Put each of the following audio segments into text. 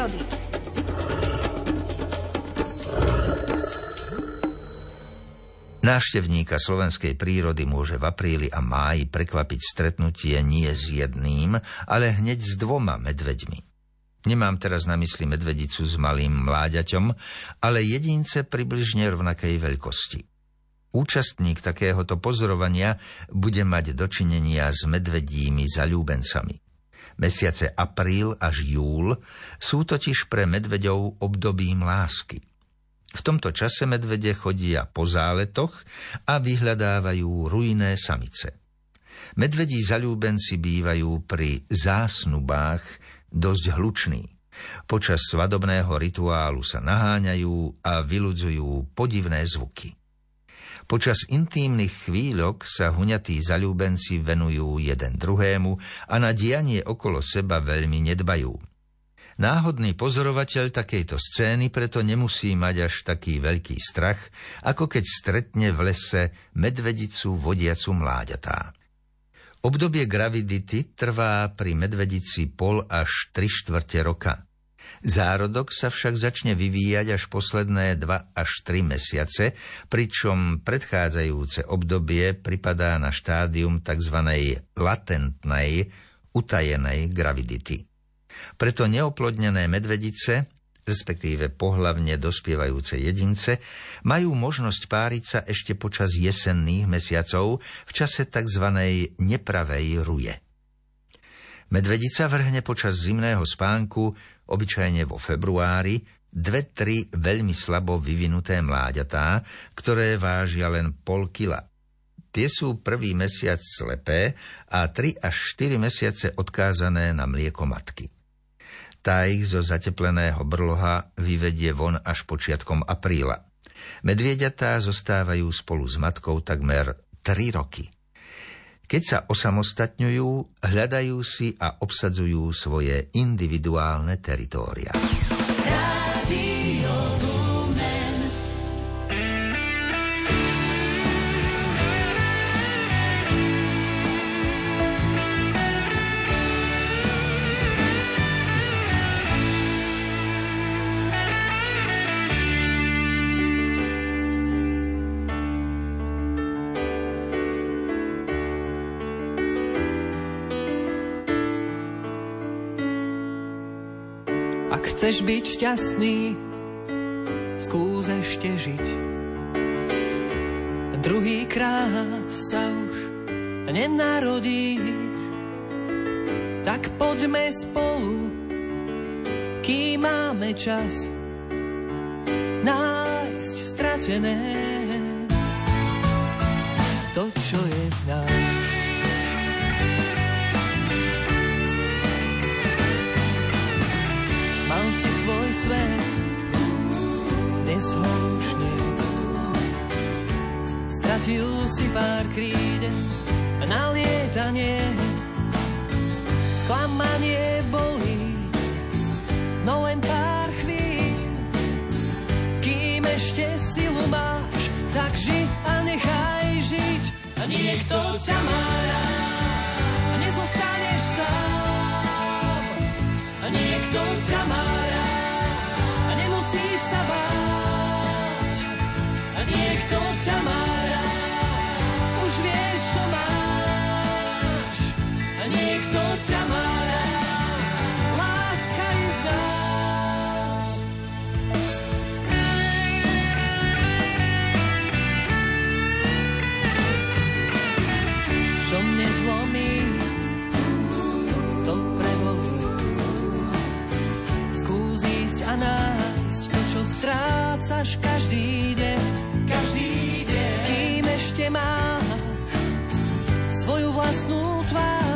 prírody. Návštevníka slovenskej prírody môže v apríli a máji prekvapiť stretnutie nie s jedným, ale hneď s dvoma medveďmi. Nemám teraz na mysli medvedicu s malým mláďaťom, ale jedince približne rovnakej veľkosti. Účastník takéhoto pozorovania bude mať dočinenia s medvedími zalúbencami. Mesiace apríl až júl sú totiž pre medveďov obdobím lásky. V tomto čase medvede chodia po záletoch a vyhľadávajú rujné samice. Medvedí zalúbenci bývajú pri zásnubách dosť hluční. Počas svadobného rituálu sa naháňajú a vyludzujú podivné zvuky. Počas intímnych chvíľok sa huňatí zalúbenci venujú jeden druhému a na dianie okolo seba veľmi nedbajú. Náhodný pozorovateľ takejto scény preto nemusí mať až taký veľký strach, ako keď stretne v lese medvedicu vodiacu mláďatá. Obdobie gravidity trvá pri medvedici pol až tri štvrte roka. Zárodok sa však začne vyvíjať až posledné 2 až 3 mesiace, pričom predchádzajúce obdobie pripadá na štádium tzv. latentnej, utajenej gravidity. Preto neoplodnené medvedice, respektíve pohlavne dospievajúce jedince, majú možnosť páriť sa ešte počas jesenných mesiacov v čase tzv. nepravej ruje. Medvedica vrhne počas zimného spánku, obyčajne vo februári, dve, tri veľmi slabo vyvinuté mláďatá, ktoré vážia len pol kila. Tie sú prvý mesiac slepé a 3 až 4 mesiace odkázané na mlieko matky. Tá ich zo zatepleného brloha vyvedie von až počiatkom apríla. Medvieďatá zostávajú spolu s matkou takmer 3 roky. Keď sa osamostatňujú, hľadajú si a obsadzujú svoje individuálne teritória. Ak chceš byť šťastný, skús ešte žiť. Druhý krát sa už nenarodíš, tak poďme spolu, kým máme čas nájsť stratené to, čo je v nás. Stratil si pár kríde na lietanie, sklamanie bolí, no len pár chvíľ. Kým ešte silu máš, tak ži a nechaj žiť. A niekto ťa má rád, a nezostaneš sám. A niekto ťa má rád, nemusíš sa báť a niekto ťa má niekto ťa má rád. Láska je v nás. Čo mne zlomí, to prebolí. Skús ísť a nájsť čo strácaš každý deň, každý deň, kým ešte máš svoju vlastnú tvár.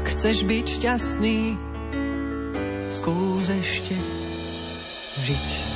Chceš byť šťastný, skús ešte žiť.